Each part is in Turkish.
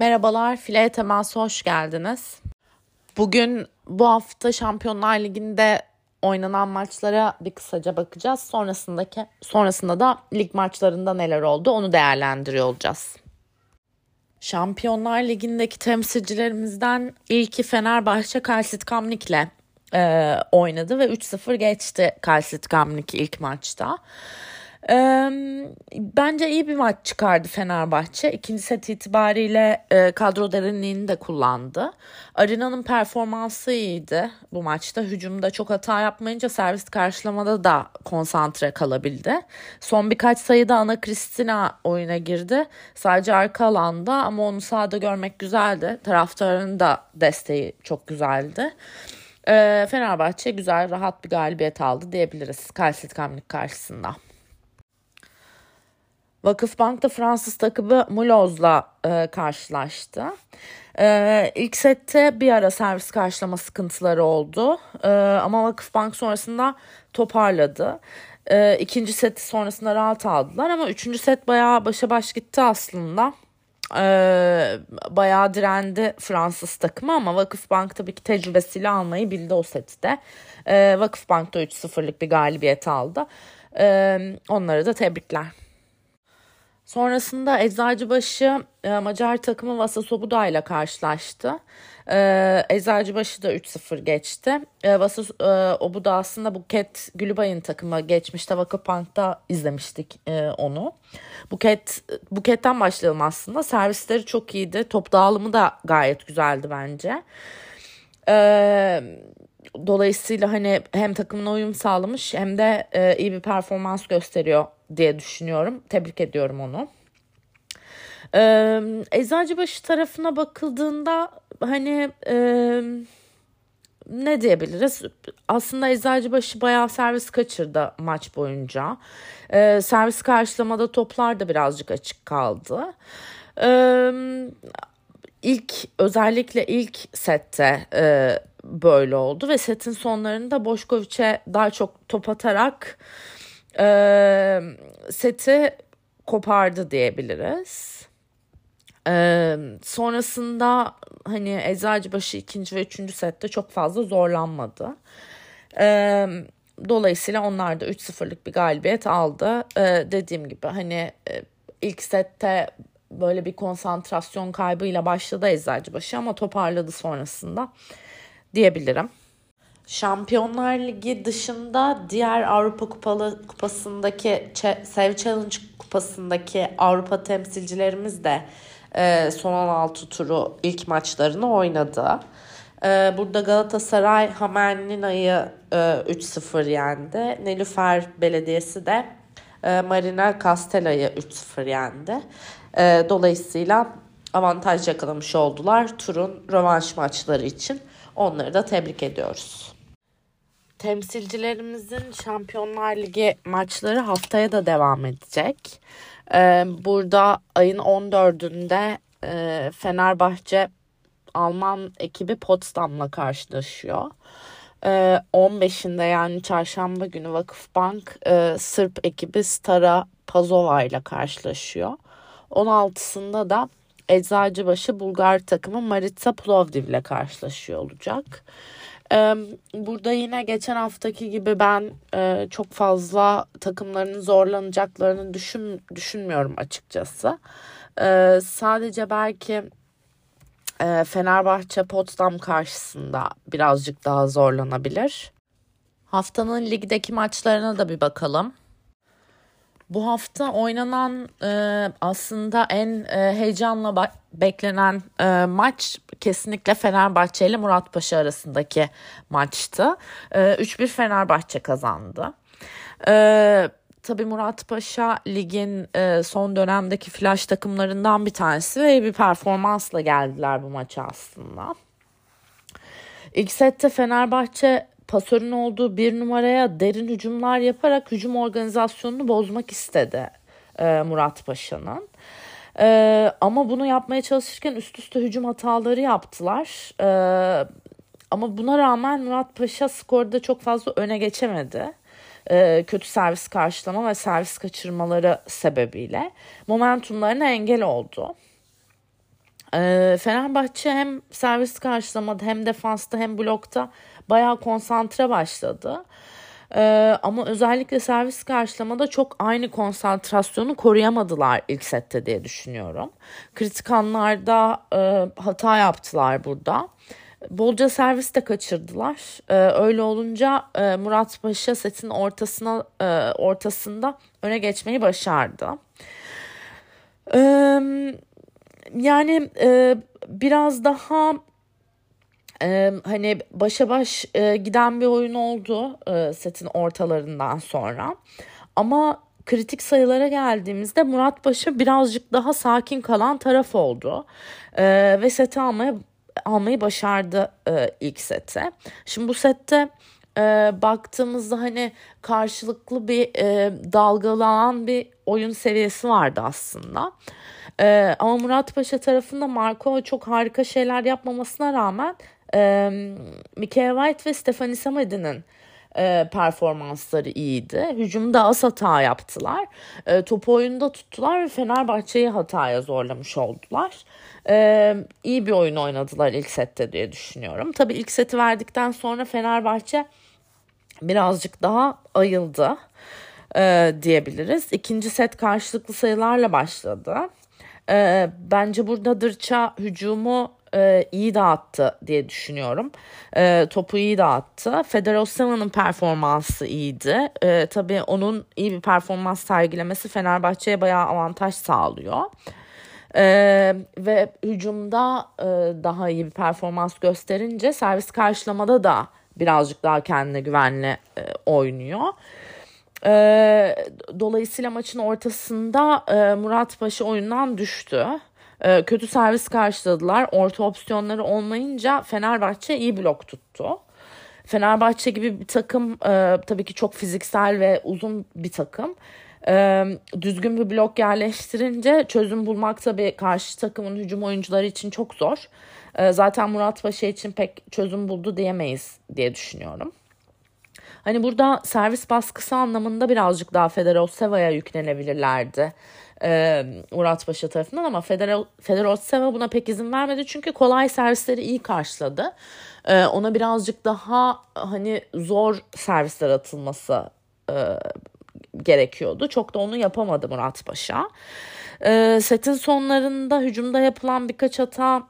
Merhabalar, File Teması hoş geldiniz. Bugün bu hafta Şampiyonlar Ligi'nde oynanan maçlara bir kısaca bakacağız. Sonrasındaki sonrasında da lig maçlarında neler oldu onu değerlendiriyor olacağız. Şampiyonlar Ligi'ndeki temsilcilerimizden ilki Fenerbahçe Kalsit Kamnik'le e, oynadı ve 3-0 geçti Kalsit Kamnik ilk maçta. Ee, bence iyi bir maç çıkardı Fenerbahçe. İkinci set itibariyle e, kadro derinliğini de kullandı. Arina'nın performansı iyiydi bu maçta. Hücumda çok hata yapmayınca servis karşılamada da konsantre kalabildi. Son birkaç sayıda Ana Kristina oyuna girdi. Sadece arka alanda ama onu sahada görmek güzeldi. Taraftarın da desteği çok güzeldi. Ee, Fenerbahçe güzel, rahat bir galibiyet aldı diyebiliriz Kalsit Kamlik karşısında. Vakıfbank da Fransız takımı Mulhouse'la e, karşılaştı. E, ilk sette bir ara servis karşılama sıkıntıları oldu. E, ama Vakıfbank sonrasında toparladı. E, ikinci seti sonrasında rahat aldılar ama üçüncü set bayağı başa baş gitti aslında. E, bayağı direndi Fransız takımı ama Vakıfbank tabii ki tecrübesiyle almayı bildi o seti de. E, Vakıfbank da 3-0'lık bir galibiyet aldı. E, onlara da tebrikler. Sonrasında Eczacıbaşı e, Macar takımı Vasa Sobuda ile karşılaştı. E, Eczacıbaşı da 3-0 geçti. E, Vasa e, Obuda aslında Buket Gülübay'ın takımı geçmişte Vakıpank'ta izlemiştik onu. Buket Buket'ten başlayalım aslında. Servisleri çok iyiydi. Top dağılımı da gayet güzeldi bence. Eee Dolayısıyla hani hem takımına uyum sağlamış hem de e, iyi bir performans gösteriyor diye düşünüyorum. Tebrik ediyorum onu. Ee, Eczacıbaşı tarafına bakıldığında hani e, ne diyebiliriz? Aslında Eczacıbaşı bayağı servis kaçırdı maç boyunca. Ee, servis karşılamada toplar da birazcık açık kaldı. Ee, ilk özellikle ilk sette e, böyle oldu ve setin sonlarında Boşkoviç'e daha çok top atarak e, seti kopardı diyebiliriz. E, sonrasında hani Eczacıbaşı ikinci ve üçüncü sette çok fazla zorlanmadı. E, dolayısıyla onlar da 3-0'lık bir galibiyet aldı. E, dediğim gibi hani e, ilk sette böyle bir konsantrasyon kaybıyla başladı Eczacıbaşı ama toparladı sonrasında diyebilirim. Şampiyonlar Ligi dışında diğer Avrupa Kupalı Kupası'ndaki Sev Challenge Kupası'ndaki Avrupa temsilcilerimiz de e, son 16 turu ilk maçlarını oynadı. E, burada Galatasaray Hamenlina'yı e, 3-0 yendi. Nilüfer Belediyesi de e, Marina Castella'yı 3-0 yendi. E, dolayısıyla avantaj yakalamış oldular turun rövanş maçları için. Onları da tebrik ediyoruz. Temsilcilerimizin Şampiyonlar Ligi maçları haftaya da devam edecek. Ee, burada ayın 14'ünde e, Fenerbahçe Alman ekibi Potsdam'la karşılaşıyor. Ee, 15'inde yani çarşamba günü Vakıfbank e, Sırp ekibi Stara Pazova ile karşılaşıyor. 16'sında da Eczacıbaşı Bulgar takımı Maritsa Plovdiv ile karşılaşıyor olacak. Burada yine geçen haftaki gibi ben e, çok fazla takımların zorlanacaklarını düşün, düşünmüyorum açıkçası. E, sadece belki e, Fenerbahçe Potsdam karşısında birazcık daha zorlanabilir. Haftanın ligdeki maçlarına da bir bakalım. Bu hafta oynanan e, aslında en e, heyecanla beklenen e, maç kesinlikle Fenerbahçe ile Muratpaşa arasındaki maçtı. E, 3-1 Fenerbahçe kazandı. E, tabii Muratpaşa ligin e, son dönemdeki flash takımlarından bir tanesi ve bir performansla geldiler bu maça aslında. İlk sette Fenerbahçe pasörün olduğu bir numaraya derin hücumlar yaparak hücum organizasyonunu bozmak istedi e, Murat Paşa'nın. E, ama bunu yapmaya çalışırken üst üste hücum hataları yaptılar. E, ama buna rağmen Murat Paşa skorda çok fazla öne geçemedi. E, kötü servis karşılama ve servis kaçırmaları sebebiyle momentumlarına engel oldu. E, Fenerbahçe hem servis karşılamada hem defansta hem blokta bayağı konsantre başladı. Ee, ama özellikle servis karşılamada çok aynı konsantrasyonu koruyamadılar ilk sette diye düşünüyorum. Kritik anlarda e, hata yaptılar burada. Bolca servis de kaçırdılar. Ee, öyle olunca e, Murat Paşa setin ortasına e, ortasında öne geçmeyi başardı. Ee, yani e, biraz daha e, hani başa baş e, giden bir oyun oldu e, setin ortalarından sonra. Ama kritik sayılara geldiğimizde Murat Paşa birazcık daha sakin kalan taraf oldu. E, ve seti almaya almayı başardı e, ilk sete. Şimdi bu sette e, baktığımızda hani karşılıklı bir e, dalgalanan bir oyun seviyesi vardı aslında. E, ama Murat Paşa tarafında Marco çok harika şeyler yapmamasına rağmen e, Mikael White ve Stephanie Samadi'nin e, performansları iyiydi. Hücumda az hata yaptılar. E, topu oyunda tuttular ve Fenerbahçe'yi hataya zorlamış oldular. E, iyi bir oyun oynadılar ilk sette diye düşünüyorum. Tabii ilk seti verdikten sonra Fenerbahçe birazcık daha ayıldı e, diyebiliriz. İkinci set karşılıklı sayılarla başladı. E, bence burada Dırça hücumu e, iyi dağıttı diye düşünüyorum. E, topu iyi dağıttı. Federoseva'nın performansı iyiydi. E, tabii onun iyi bir performans sergilemesi Fenerbahçe'ye bayağı avantaj sağlıyor. Ee, ve hücumda e, daha iyi bir performans gösterince servis karşılamada da birazcık daha kendine güvenli e, oynuyor. E, dolayısıyla maçın ortasında e, Murat Paşa oyundan düştü. E, kötü servis karşıladılar. Orta opsiyonları olmayınca Fenerbahçe iyi blok tuttu. Fenerbahçe gibi bir takım e, tabii ki çok fiziksel ve uzun bir takım. E, düzgün bir blok yerleştirince çözüm bulmak tabii karşı takımın hücum oyuncuları için çok zor. E, zaten Murat Paşa için pek çözüm buldu diyemeyiz diye düşünüyorum. Hani burada servis baskısı anlamında birazcık daha Federoseva'ya yüklenebilirlerdi. E, Murat Paşa tarafından ama Federoseva buna pek izin vermedi. Çünkü kolay servisleri iyi karşıladı. E, ona birazcık daha hani zor servisler atılması e, gerekiyordu. Çok da onu yapamadı Murat Paşa. E, setin sonlarında hücumda yapılan birkaç hata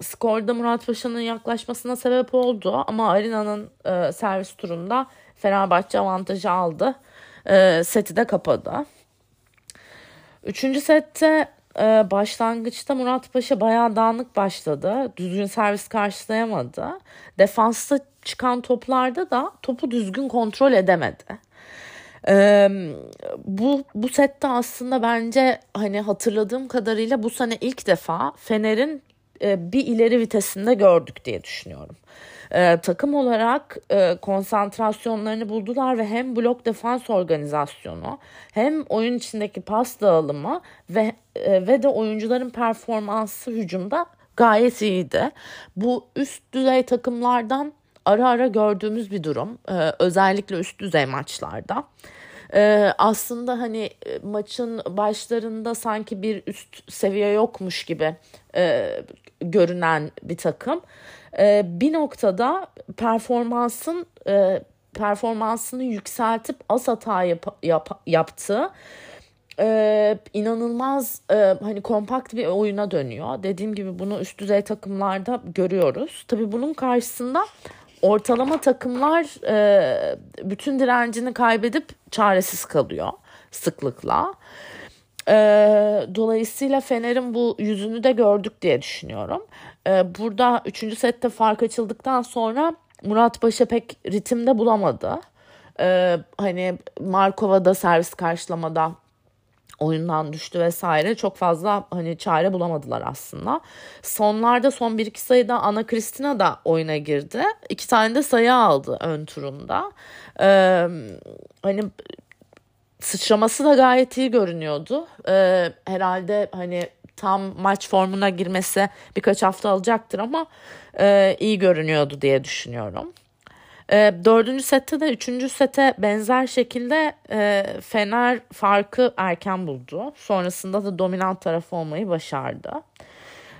skorda Murat Paşa'nın yaklaşmasına sebep oldu. Ama Arina'nın e, servis turunda Fenerbahçe avantajı aldı. E, seti de kapadı. Üçüncü sette e, başlangıçta Murat Paşa bayağı dağınık başladı. Düzgün servis karşılayamadı. Defansta çıkan toplarda da topu düzgün kontrol edemedi. Ee, bu bu sette aslında bence hani hatırladığım kadarıyla bu sene ilk defa Fener'in e, bir ileri vitesinde gördük diye düşünüyorum. E, takım olarak e, konsantrasyonlarını buldular ve hem blok defans organizasyonu hem oyun içindeki pas dağılımı ve e, ve de oyuncuların performansı hücumda gayet iyiydi. Bu üst düzey takımlardan ara ara gördüğümüz bir durum. E, özellikle üst düzey maçlarda. Ee, aslında hani e, maçın başlarında sanki bir üst seviye yokmuş gibi e, görünen bir takım. E, bir noktada performansın e, performansını yükseltip az hata yap, yap, yaptığı e, inanılmaz e, hani kompakt bir oyuna dönüyor. Dediğim gibi bunu üst düzey takımlarda görüyoruz. Tabii bunun karşısında ortalama takımlar e, bütün direncini kaybedip çaresiz kalıyor sıklıkla. E, dolayısıyla Fener'in bu yüzünü de gördük diye düşünüyorum. E, burada 3. sette fark açıldıktan sonra Murat Paşa pek ritimde bulamadı. E, hani Markova da servis karşılamada oyundan düştü vesaire çok fazla hani çare bulamadılar aslında. Sonlarda son bir iki sayıda Ana Kristina da oyuna girdi. İki tane de sayı aldı ön turunda. Ee, hani sıçraması da gayet iyi görünüyordu. Ee, herhalde hani tam maç formuna girmesi birkaç hafta alacaktır ama e, iyi görünüyordu diye düşünüyorum. E, dördüncü sette de üçüncü sete benzer şekilde e, Fener farkı erken buldu. Sonrasında da dominant taraf olmayı başardı.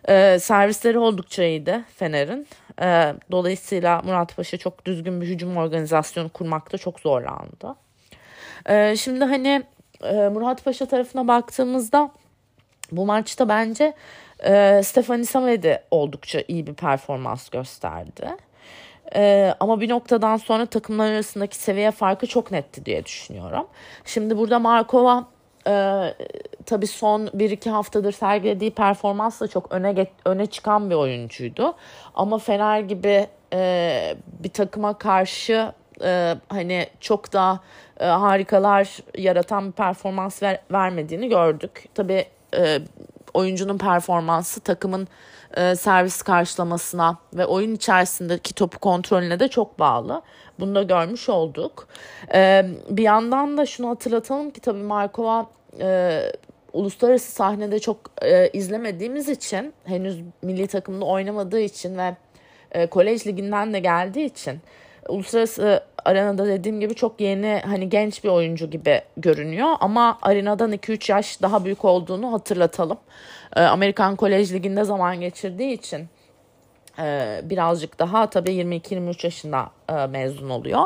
E, servisleri oldukça iyiydi Fener'in. E, dolayısıyla Murat Paşa çok düzgün bir hücum organizasyonu kurmakta çok zorlandı. E, şimdi hani e, Murat Paşa tarafına baktığımızda bu maçta bence e, Stefani Samedi oldukça iyi bir performans gösterdi. Ee, ama bir noktadan sonra takımlar arasındaki seviye farkı çok netti diye düşünüyorum. Şimdi burada Markova e, tabii son 1-2 haftadır sergilediği performansla çok öne get, öne çıkan bir oyuncuydu. Ama Fener gibi e, bir takıma karşı e, hani çok da e, harikalar yaratan bir performans ver, vermediğini gördük. Tabii e, oyuncunun performansı takımın e, servis karşılamasına ve oyun içerisindeki topu kontrolüne de çok bağlı. Bunu da görmüş olduk. E, bir yandan da şunu hatırlatalım ki tabii Markova e, uluslararası sahnede çok e, izlemediğimiz için henüz milli takımda oynamadığı için ve e, kolej liginden de geldiği için uluslararası arenada dediğim gibi çok yeni hani genç bir oyuncu gibi görünüyor ama arenadan 2-3 yaş daha büyük olduğunu hatırlatalım. E, Amerikan Kolej Ligi'nde zaman geçirdiği için e, birazcık daha tabii 22-23 yaşında e, mezun oluyor.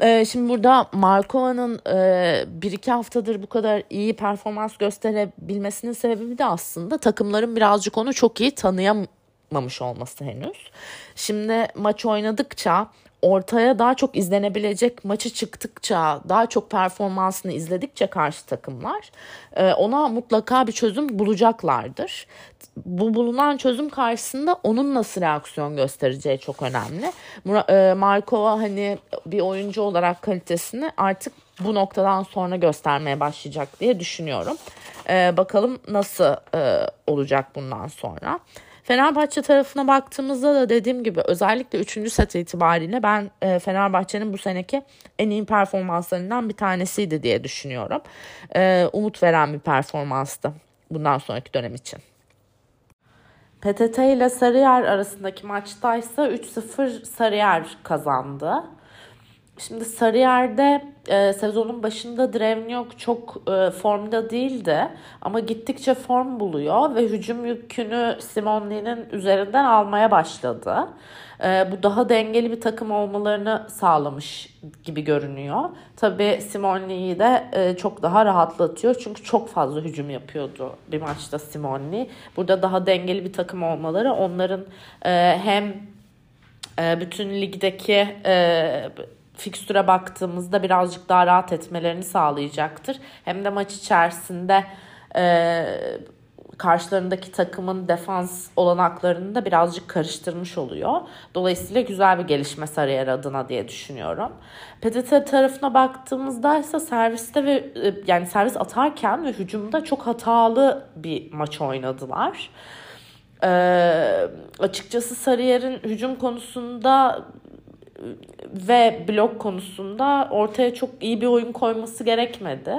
E, şimdi burada Markova'nın e, bir iki haftadır bu kadar iyi performans gösterebilmesinin sebebi de aslında takımların birazcık onu çok iyi tanıyamamış olması henüz. Şimdi maç oynadıkça ortaya daha çok izlenebilecek maçı çıktıkça daha çok performansını izledikçe karşı takımlar e, ona mutlaka bir çözüm bulacaklardır. Bu bulunan çözüm karşısında onun nasıl reaksiyon göstereceği çok önemli. E, Markova hani bir oyuncu olarak kalitesini artık bu noktadan sonra göstermeye başlayacak diye düşünüyorum. E, bakalım nasıl olacak bundan sonra. Fenerbahçe tarafına baktığımızda da dediğim gibi özellikle 3. set itibariyle ben e, Fenerbahçe'nin bu seneki en iyi performanslarından bir tanesiydi diye düşünüyorum. E, umut veren bir performanstı bundan sonraki dönem için. PTT ile Sarıyer arasındaki maçtaysa 3-0 Sarıyer kazandı. Şimdi Sarıyer'de e, sezonun başında Drevnyok çok e, formda değildi ama gittikçe form buluyor ve hücum yükünü Simonli'nin üzerinden almaya başladı. E, bu daha dengeli bir takım olmalarını sağlamış gibi görünüyor. Tabii Simonli'yi de e, çok daha rahatlatıyor çünkü çok fazla hücum yapıyordu bir maçta Simonli. Burada daha dengeli bir takım olmaları onların e, hem e, bütün ligdeki e, fikstüre baktığımızda birazcık daha rahat etmelerini sağlayacaktır. Hem de maç içerisinde e, karşılarındaki takımın defans olanaklarını da birazcık karıştırmış oluyor. Dolayısıyla güzel bir gelişme Sarıyer adına diye düşünüyorum. PTT tarafına baktığımızda ise serviste ve e, yani servis atarken ve hücumda çok hatalı bir maç oynadılar. Ee, açıkçası Sarıyer'in hücum konusunda ve blok konusunda ortaya çok iyi bir oyun koyması gerekmedi.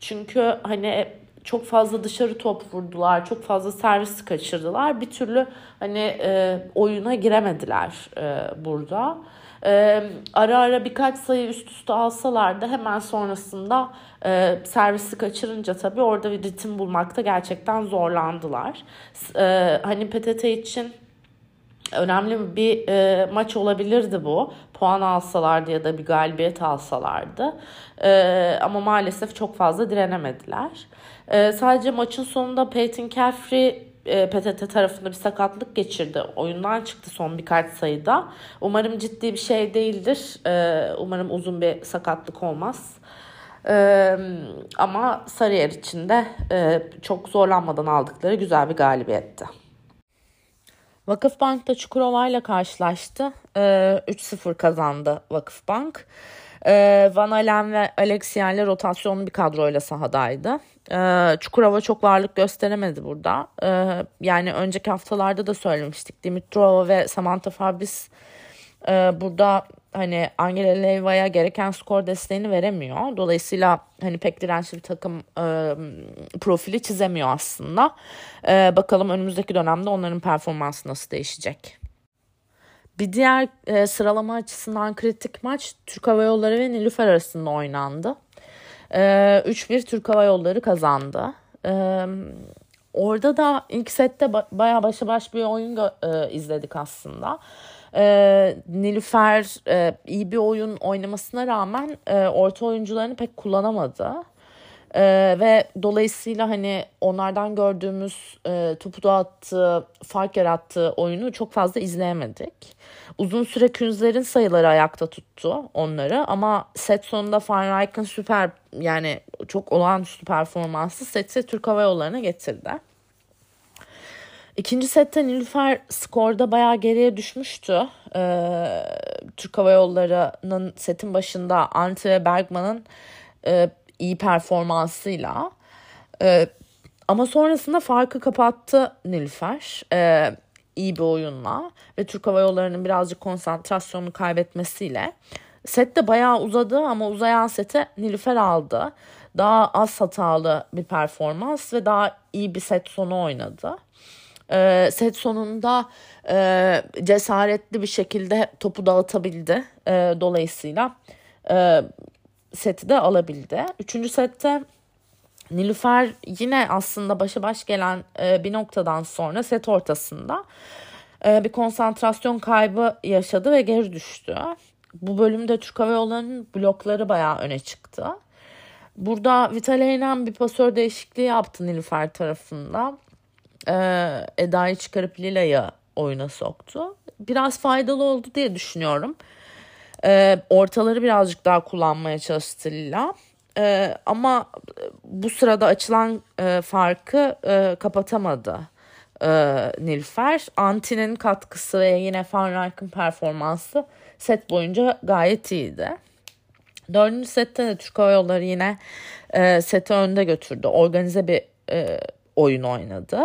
Çünkü hani çok fazla dışarı top vurdular, çok fazla servis kaçırdılar. Bir türlü hani e, oyuna giremediler e, burada. E, ara ara birkaç sayı üst üste alsalar da hemen sonrasında e, servisi kaçırınca tabii orada bir ritim bulmakta gerçekten zorlandılar. E, hani PTT için önemli bir e, maç olabilirdi bu. Puan alsalardı ya da bir galibiyet alsalardı. E, ama maalesef çok fazla direnemediler. E, sadece maçın sonunda Peyton Caffrey e, PTT tarafında bir sakatlık geçirdi. Oyundan çıktı son birkaç sayıda. Umarım ciddi bir şey değildir. E, umarım uzun bir sakatlık olmaz. Ee, ama Sarıyer için de e, çok zorlanmadan aldıkları güzel bir galibiyetti. Vakıfbank da Çukurova ile karşılaştı. Ee, 3-0 kazandı Vakıfbank. Ee, Van Alen ve Alexian'le rotasyonlu bir kadroyla sahadaydı. Ee, Çukurova çok varlık gösteremedi burada. Ee, yani önceki haftalarda da söylemiştik. Dimitrova ve Samantha Fabris e, burada hani Angela Leiva'ya gereken skor desteğini veremiyor. Dolayısıyla hani pek dirençli bir takım e, profili çizemiyor aslında. E, bakalım önümüzdeki dönemde onların performansı nasıl değişecek. Bir diğer e, sıralama açısından kritik maç Türk Hava Yolları ve Nilüfer arasında oynandı. E, 3-1 Türk Hava Yolları kazandı. E, orada da ilk sette ba- bayağı başa baş bir oyun e, izledik aslında. E, Nilüfer e, iyi bir oyun oynamasına rağmen e, orta oyuncularını pek kullanamadı. Ee, ve dolayısıyla hani onlardan gördüğümüz e, topu dağıttığı, fark yarattığı oyunu çok fazla izleyemedik. Uzun süre Künzler'in sayıları ayakta tuttu onları ama set sonunda Van Rijken süper yani çok olağanüstü performansı seti Türk Hava Yolları'na getirdi. İkinci sette Nilüfer skorda bayağı geriye düşmüştü. Ee, Türk Hava Yolları'nın setin başında Ante ve Bergman'ın e, iyi performansıyla. E, ama sonrasında farkı kapattı Nilüfer. E, iyi bir oyunla ve Türk Hava Yolları'nın birazcık konsantrasyonunu kaybetmesiyle. Set de bayağı uzadı ama uzayan sete Nilüfer aldı. Daha az hatalı bir performans ve daha iyi bir set sonu oynadı. E, set sonunda e, cesaretli bir şekilde topu dağıtabildi. E, dolayısıyla e, seti de alabildi. Üçüncü sette Nilüfer yine aslında başa baş gelen e, bir noktadan sonra set ortasında e, bir konsantrasyon kaybı yaşadı ve geri düştü. Bu bölümde Türk Hava Yolları'nın blokları bayağı öne çıktı. Burada Vitaleynen bir pasör değişikliği yaptı Nilüfer tarafında. E, Eda'yı çıkarıp Lila'yı oyuna soktu. Biraz faydalı oldu diye düşünüyorum. E, ortaları birazcık daha kullanmaya çalıştı Lila. E, ama bu sırada açılan e, farkı e, kapatamadı Nilfer. Anti'nin katkısı ve yine Van Rijk'ın performansı set boyunca gayet iyiydi. Dördüncü sette de Türk Hava Yolları yine seti önde götürdü. Organize bir oyun oynadı.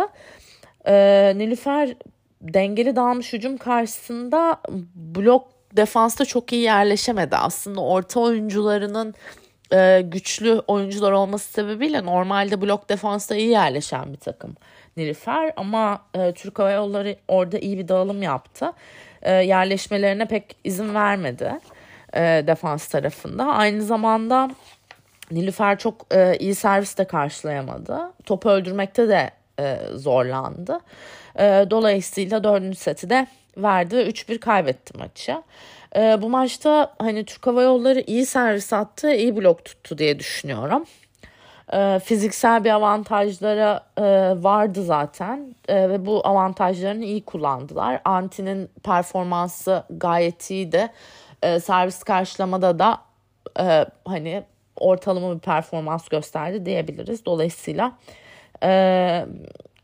E, Nilüfer dengeli dağılmış hücum karşısında blok defansta çok iyi yerleşemedi. Aslında orta oyuncularının e, güçlü oyuncular olması sebebiyle normalde blok defansta iyi yerleşen bir takım Nilüfer ama e, Türk Hava Yolları orada iyi bir dağılım yaptı. E, yerleşmelerine pek izin vermedi e, defans tarafında. Aynı zamanda Nilüfer çok e, iyi servis de karşılayamadı. Topu öldürmekte de e, zorlandı. E, dolayısıyla dördüncü seti de verdi ve 3-1 kaybetti maçı. E, bu maçta hani Türk Hava Yolları iyi servis attı, iyi blok tuttu diye düşünüyorum. E, fiziksel bir avantajları e, vardı zaten e, ve bu avantajlarını iyi kullandılar. Anti'nin performansı gayet iyiydi. E, servis karşılamada da e, hani ortalama bir performans gösterdi diyebiliriz. Dolayısıyla e,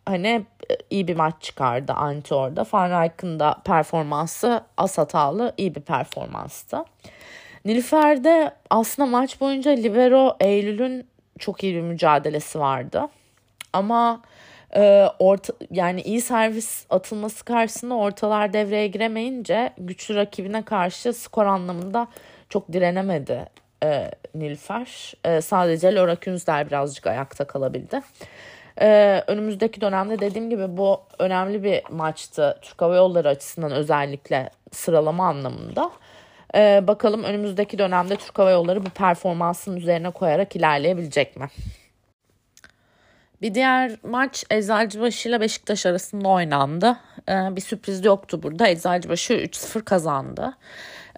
hani iyi bir maç çıkardı Anti orada. Van Rijk'ın da performansı az hatalı iyi bir performanstı. Nilüfer'de aslında maç boyunca Libero Eylül'ün çok iyi bir mücadelesi vardı. Ama e, orta yani iyi servis atılması karşısında ortalar devreye giremeyince güçlü rakibine karşı skor anlamında çok direnemedi e, Nilüfer. E, sadece Laura Künzler birazcık ayakta kalabildi. Ee, önümüzdeki dönemde dediğim gibi bu önemli bir maçtı Türk Hava Yolları açısından özellikle sıralama anlamında. Ee, bakalım önümüzdeki dönemde Türk Hava Yolları bu performansın üzerine koyarak ilerleyebilecek mi? Bir diğer maç Eczacıbaşı ile Beşiktaş arasında oynandı. Ee, bir sürpriz yoktu burada. Eczacıbaşı 3-0 kazandı.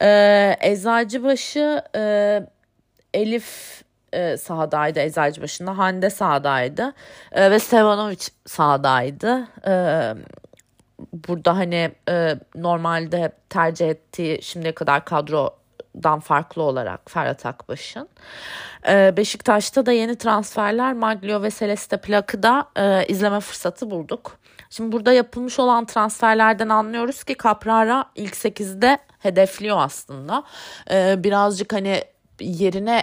Ee, Eczacıbaşı e, Elif e, sahadaydı Eczacıbaşı'nda. Hande sahadaydı. E, ve Stevanovic sahadaydı. E, burada hani e, normalde tercih ettiği şimdiye kadar kadrodan farklı olarak Ferhat Akbaş'ın. E, Beşiktaş'ta da yeni transferler Maglio ve Celeste Plak'ı da e, izleme fırsatı bulduk. Şimdi burada yapılmış olan transferlerden anlıyoruz ki Caprara ilk 8'de hedefliyor aslında. E, birazcık hani yerine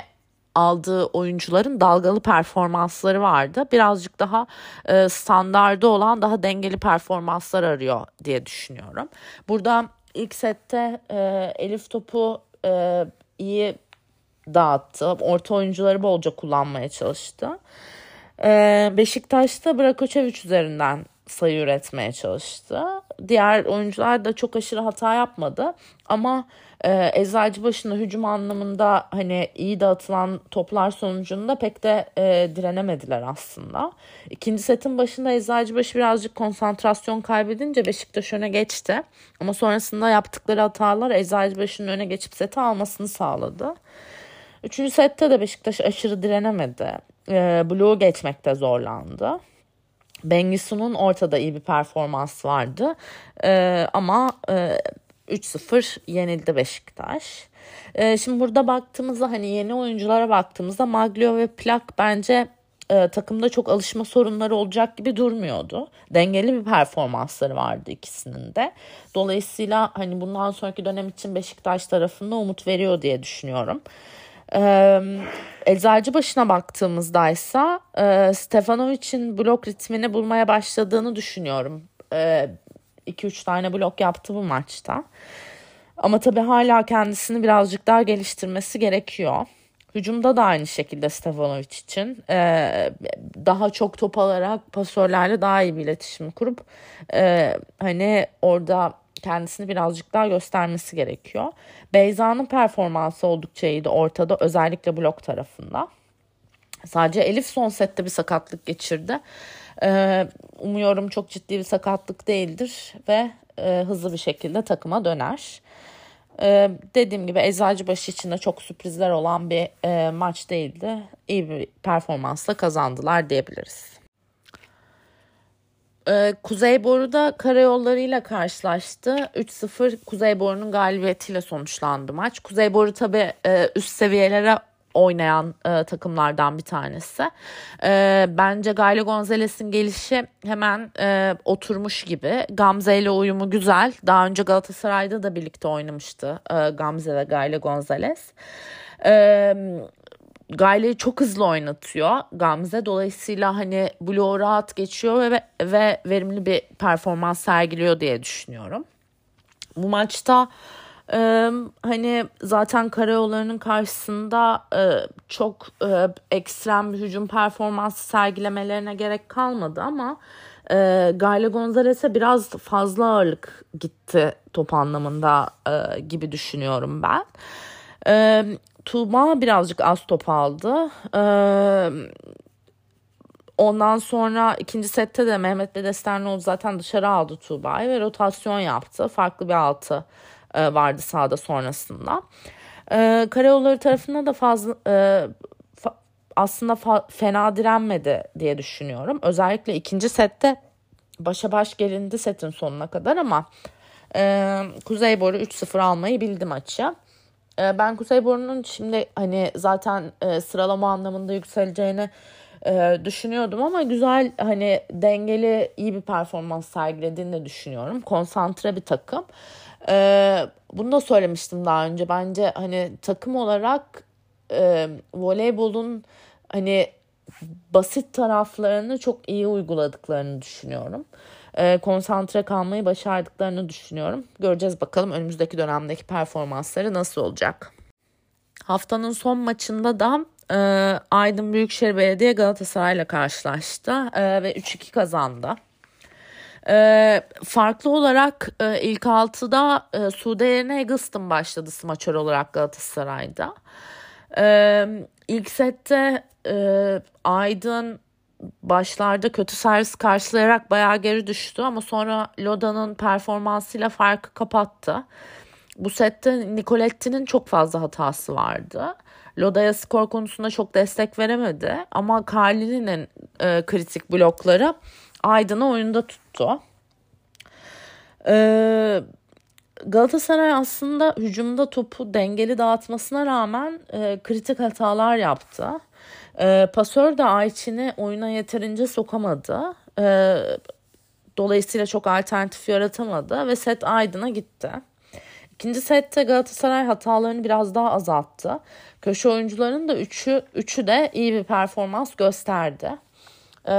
aldığı oyuncuların dalgalı performansları vardı. Birazcık daha e, standardı olan daha dengeli performanslar arıyor diye düşünüyorum. Burada ilk sette e, Elif topu e, iyi dağıttı. Orta oyuncuları bolca kullanmaya çalıştı. E, Beşiktaş'ta Brakoçevic üzerinden sayı üretmeye çalıştı. Diğer oyuncular da çok aşırı hata yapmadı. Ama e, Eczacıbaşı'na hücum anlamında hani iyi dağıtılan toplar sonucunda pek de e, direnemediler aslında. İkinci setin başında Eczacıbaşı birazcık konsantrasyon kaybedince Beşiktaş öne geçti. Ama sonrasında yaptıkları hatalar Eczacıbaşı'nın öne geçip seti almasını sağladı. Üçüncü sette de Beşiktaş aşırı direnemedi. E, bloğu geçmekte zorlandı. Bengisu'nun ortada iyi bir performans vardı. E, ama e, 3-0 yenildi Beşiktaş. E, şimdi burada baktığımızda hani yeni oyunculara baktığımızda Maglio ve Plak bence e, takımda çok alışma sorunları olacak gibi durmuyordu. Dengeli bir performansları vardı ikisinin de. Dolayısıyla hani bundan sonraki dönem için Beşiktaş tarafında umut veriyor diye düşünüyorum. Ee, Eczacı başına baktığımızda ise Stefanovic'in blok ritmini bulmaya başladığını düşünüyorum. 2-3 e, tane blok yaptı bu maçta. Ama tabii hala kendisini birazcık daha geliştirmesi gerekiyor. Hücumda da aynı şekilde Stefanovic için e, daha çok top alarak pasörlerle daha iyi bir iletişim kurup e, hani orada kendisini birazcık daha göstermesi gerekiyor. Beyza'nın performansı oldukça iyiydi ortada özellikle blok tarafında. Sadece Elif son sette bir sakatlık geçirdi. Ee, umuyorum çok ciddi bir sakatlık değildir ve e, hızlı bir şekilde takıma döner. Ee, dediğim gibi Eczacıbaşı için de çok sürprizler olan bir e, maç değildi. İyi bir performansla kazandılar diyebiliriz. Ee, Kuzeyboru'da karayollarıyla karşılaştı. 3-0 Kuzeyboru'nun galibiyetiyle sonuçlandı maç. Kuzeyboru tabii e, üst seviyelere oynayan e, takımlardan bir tanesi. E, bence Gayle Gonzalez'in gelişi hemen e, oturmuş gibi. Gamze ile uyumu güzel. Daha önce Galatasaray'da da birlikte oynamıştı Gamze ve Gayle Gonzalez. E, Gayle'yi çok hızlı oynatıyor Gamze. Dolayısıyla hani bloğu rahat geçiyor ve, ve verimli bir performans sergiliyor diye düşünüyorum. Bu maçta e, hani zaten karayollarının karşısında e, çok e, ekstrem bir hücum performansı sergilemelerine gerek kalmadı ama e, Gayle Gonzalez'e biraz fazla ağırlık gitti top anlamında e, gibi düşünüyorum ben. E, Tuğba birazcık az top aldı. Ee, ondan sonra ikinci sette de Mehmet Bedesternoğlu zaten dışarı aldı Tuğba'yı ve rotasyon yaptı. Farklı bir altı e, vardı sahada sonrasında. E, Karayolları tarafında da fazla e, aslında fena direnmedi diye düşünüyorum. Özellikle ikinci sette başa baş gelindi setin sonuna kadar ama e, Kuzeyboru 3-0 almayı bildi maçı. Ee, ben Kuzeyburnu'nun şimdi hani zaten e, sıralama anlamında yükseleceğini e, düşünüyordum ama güzel hani dengeli iyi bir performans sergilediğini de düşünüyorum. Konsantre bir takım. E, bunu da söylemiştim daha önce. Bence hani takım olarak e, voleybolun hani basit taraflarını çok iyi uyguladıklarını düşünüyorum e, konsantre kalmayı başardıklarını düşünüyorum. Göreceğiz bakalım önümüzdeki dönemdeki performansları nasıl olacak. Haftanın son maçında da e, Aydın Büyükşehir Belediye Galatasaray ile karşılaştı e, ve 3-2 kazandı. E, farklı olarak e, ilk altıda e, Sude yerine Eggleston başladı smaçör olarak Galatasaray'da. E, ilk sette e, Aydın başlarda kötü servis karşılayarak bayağı geri düştü ama sonra Loda'nın performansıyla farkı kapattı. Bu sette Nicoletti'nin çok fazla hatası vardı. Loda'ya skor konusunda çok destek veremedi ama Carlini'nin e, kritik blokları Aydın'ı oyunda tuttu. E, Galatasaray aslında hücumda topu dengeli dağıtmasına rağmen e, kritik hatalar yaptı. E, pasör de Ayçin'i oyuna yeterince sokamadı. E, dolayısıyla çok alternatif yaratamadı ve set Aydın'a gitti. İkinci sette Galatasaray hatalarını biraz daha azalttı. Köşe oyuncularının da üçü, üçü de iyi bir performans gösterdi. Ee,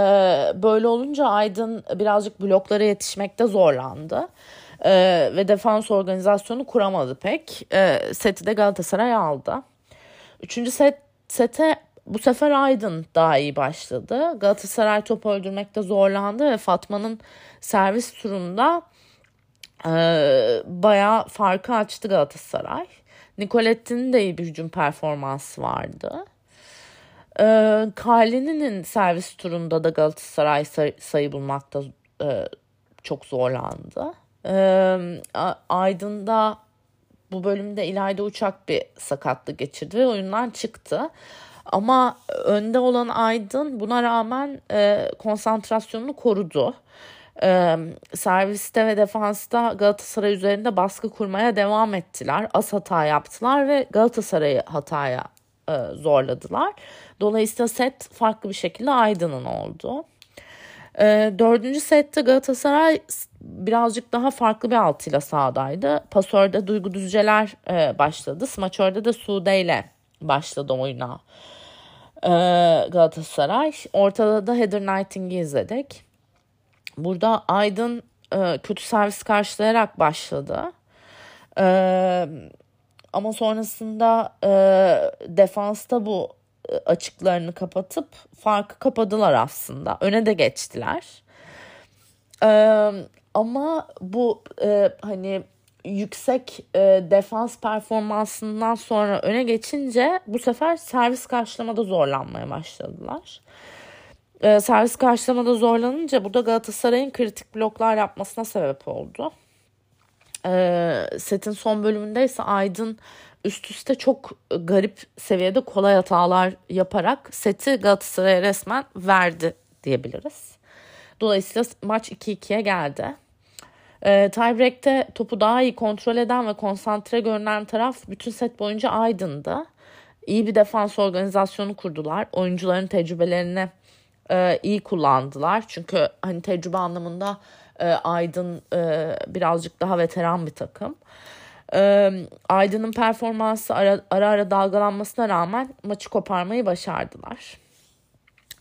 böyle olunca Aydın birazcık bloklara yetişmekte zorlandı. Ee, ve defans organizasyonu kuramadı pek. Ee, seti de Galatasaray aldı. Üçüncü set, sete bu sefer Aydın daha iyi başladı. Galatasaray top öldürmekte zorlandı ve Fatma'nın servis turunda e, bayağı farkı açtı Galatasaray. Nicoletti'nin de iyi bir hücum performansı vardı. E, Kali'nin servis turunda da Galatasaray say- sayı bulmakta e, çok zorlandı. E, Aydın'da bu bölümde İlayda Uçak bir sakatlık geçirdi ve oyundan çıktı. Ama önde olan Aydın buna rağmen e, konsantrasyonunu korudu. E, serviste ve defansta Galatasaray üzerinde baskı kurmaya devam ettiler. Az hata yaptılar ve Galatasaray'ı hataya e, zorladılar. Dolayısıyla set farklı bir şekilde Aydın'ın oldu. E, dördüncü sette Galatasaray birazcık daha farklı bir altıyla sahadaydı. Pasörde Duygu Düzceler e, başladı. Smaçörde de Sude ile başladı oyuna e, Galatasaray. Ortada da Heather Knighting'i izledik. Burada Aydın e, kötü servis karşılayarak başladı. E, ama sonrasında e, defansta bu açıklarını kapatıp farkı kapadılar aslında. Öne de geçtiler. Ee, ama bu e, hani yüksek e, defans performansından sonra öne geçince bu sefer servis karşılamada zorlanmaya başladılar. E, servis karşılamada zorlanınca bu da Galatasaray'ın kritik bloklar yapmasına sebep oldu. E, setin son bölümünde ise Aydın üst üste çok garip seviyede kolay hatalar yaparak seti Galatasaray'a resmen verdi diyebiliriz. Dolayısıyla maç 2-2'ye geldi. E, tiebreak'te topu daha iyi kontrol eden ve konsantre görünen taraf bütün set boyunca Aydın'dı. İyi bir defans organizasyonu kurdular. Oyuncuların tecrübelerini e, iyi kullandılar. Çünkü hani tecrübe anlamında e, Aydın e, birazcık daha veteran bir takım. E, Aydın'ın performansı ara, ara ara dalgalanmasına rağmen maçı koparmayı başardılar.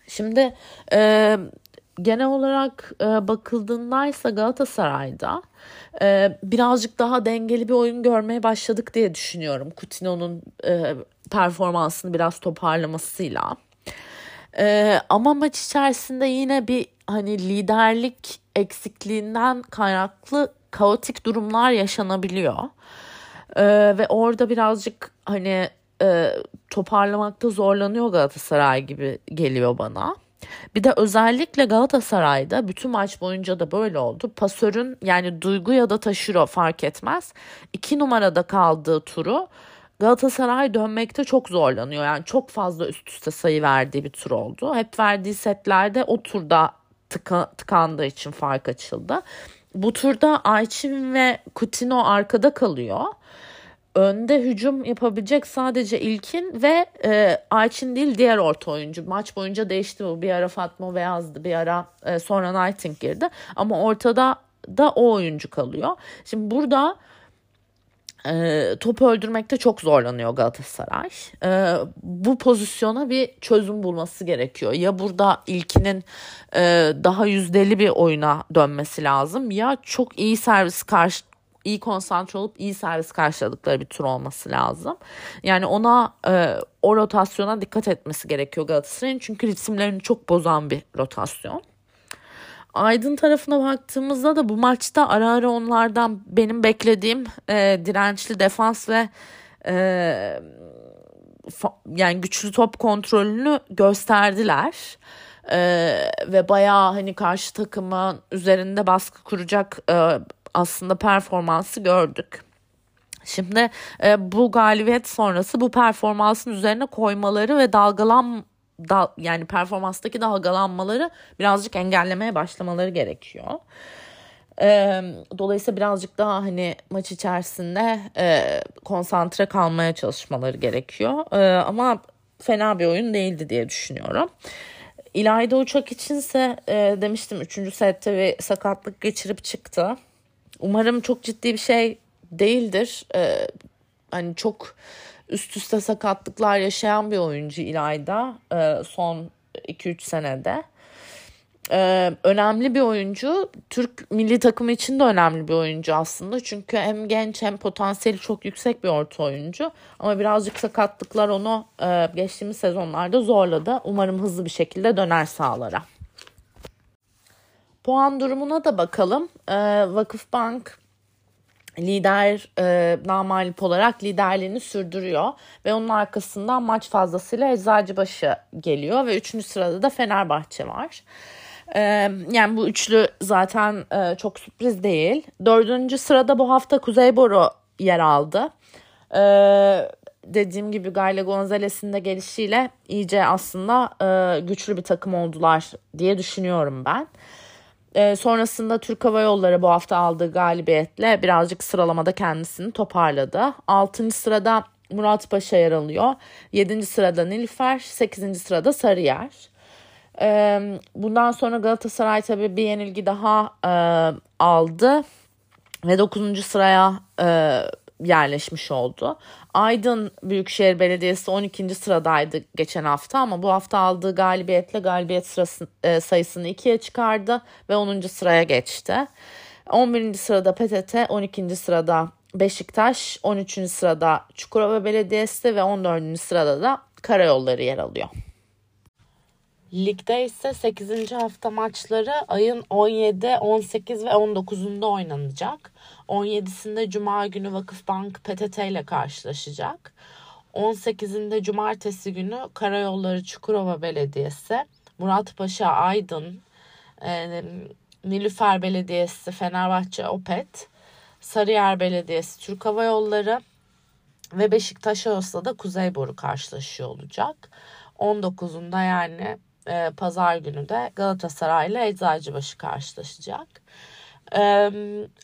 Şimdi e, genel olarak e, bakıldığında ise Galatasaray'da e, birazcık daha dengeli bir oyun görmeye başladık diye düşünüyorum. Coutinho'nun e, performansını biraz toparlamasıyla. E, ama maç içerisinde yine bir hani liderlik eksikliğinden kaynaklı kaotik durumlar yaşanabiliyor. E, ve orada birazcık hani e, toparlamakta zorlanıyor Galatasaray gibi geliyor bana. Bir de özellikle Galatasaray'da bütün maç boyunca da böyle oldu. Pasörün yani Duygu ya da Taşiro fark etmez. iki numarada kaldığı turu Galatasaray dönmekte çok zorlanıyor. Yani çok fazla üst üste sayı verdiği bir tur oldu. Hep verdiği setlerde o turda tıka, tıkandığı için fark açıldı. Bu turda Ayçin ve Kutino arkada kalıyor önde hücum yapabilecek sadece ilkin ve e, Ayçin değil diğer orta oyuncu. Maç boyunca değişti bu. Bir ara Fatma Beyaz'dı bir ara e, sonra Nighting girdi. Ama ortada da o oyuncu kalıyor. Şimdi burada e, topu öldürmekte çok zorlanıyor Galatasaray. E, bu pozisyona bir çözüm bulması gerekiyor. Ya burada ilkinin e, daha yüzdeli bir oyuna dönmesi lazım ya çok iyi servis karşı iyi konsantre olup iyi servis karşıladıkları bir tur olması lazım. Yani ona e, o rotasyona dikkat etmesi gerekiyor Galatasaray'ın. Çünkü ritimlerini çok bozan bir rotasyon. Aydın tarafına baktığımızda da bu maçta ara ara onlardan benim beklediğim e, dirençli defans ve e, fa, yani güçlü top kontrolünü gösterdiler. Ee, ve bayağı hani karşı takımın üzerinde baskı kuracak e, aslında performansı gördük. Şimdi e, bu galibiyet sonrası bu performansın üzerine koymaları ve dalgalan da, yani performanstaki dalgalanmaları birazcık engellemeye başlamaları gerekiyor. E, dolayısıyla birazcık daha hani maç içerisinde e, konsantre kalmaya çalışmaları gerekiyor. E, ama fena bir oyun değildi diye düşünüyorum. İlayda Uçak içinse e, demiştim 3. sette bir sakatlık geçirip çıktı. Umarım çok ciddi bir şey değildir. Ee, hani çok üst üste sakatlıklar yaşayan bir oyuncu İlayda e, son 2-3 senede. Ee, önemli bir oyuncu. Türk milli takımı için de önemli bir oyuncu aslında. Çünkü hem genç hem potansiyeli çok yüksek bir orta oyuncu. Ama birazcık sakatlıklar onu e, geçtiğimiz sezonlarda zorladı. Umarım hızlı bir şekilde döner sahalara. Puan durumuna da bakalım. Ee, Vakıfbank lider e, namalip olarak liderliğini sürdürüyor ve onun arkasından maç fazlasıyla Eczacıbaşı geliyor ve üçüncü sırada da Fenerbahçe var. E, yani bu üçlü zaten e, çok sürpriz değil. Dördüncü sırada bu hafta Kuzeyboru yer aldı. E, dediğim gibi Gayle Gonzalez'in de gelişiyle iyice aslında e, güçlü bir takım oldular diye düşünüyorum ben. E, sonrasında Türk Hava Yolları bu hafta aldığı galibiyetle birazcık sıralamada kendisini toparladı. 6. sırada Murat Paşa yer alıyor. 7. sırada Nilüfer, 8. sırada Sarıyer. E, bundan sonra Galatasaray tabii bir yenilgi daha e, aldı ve 9. sıraya e, yerleşmiş oldu. Aydın Büyükşehir Belediyesi 12. sıradaydı geçen hafta ama bu hafta aldığı galibiyetle galibiyet sırası, e, sayısını ikiye çıkardı ve 10. sıraya geçti. 11. sırada PTT, 12. sırada Beşiktaş, 13. sırada Çukurova Belediyesi ve 14. sırada da Karayolları yer alıyor. Ligde ise 8. hafta maçları ayın 17, 18 ve 19'unda oynanacak. 17'sinde Cuma günü Vakıfbank PTT ile karşılaşacak. 18'inde Cumartesi günü Karayolları Çukurova Belediyesi, Muratpaşa Aydın, e, Nilüfer Belediyesi, Fenerbahçe Opet, Sarıyer Belediyesi, Türk Hava Yolları ve Beşiktaş arasında da Kuzeyboru karşılaşıyor olacak. 19'unda yani e, pazar günü de Galatasaray ile Eczacıbaşı karşılaşacak. E,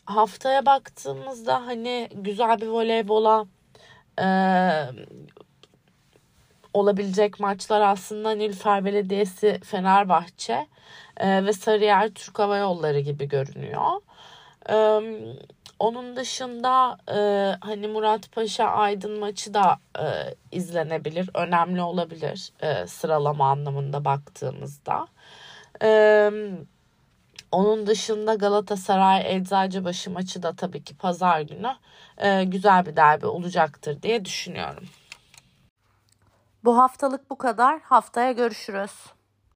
haftaya baktığımızda hani güzel bir voleybola e, olabilecek maçlar aslında Nilüfer Belediyesi Fenerbahçe e, ve Sarıyer Türk Hava Yolları gibi görünüyor. E, onun dışında e, hani Murat Paşa Aydın maçı da e, izlenebilir. Önemli olabilir e, sıralama anlamında baktığımızda. E, onun dışında Galatasaray Eczacıbaşı maçı da tabii ki pazar günü e, güzel bir derbi olacaktır diye düşünüyorum. Bu haftalık bu kadar. Haftaya görüşürüz.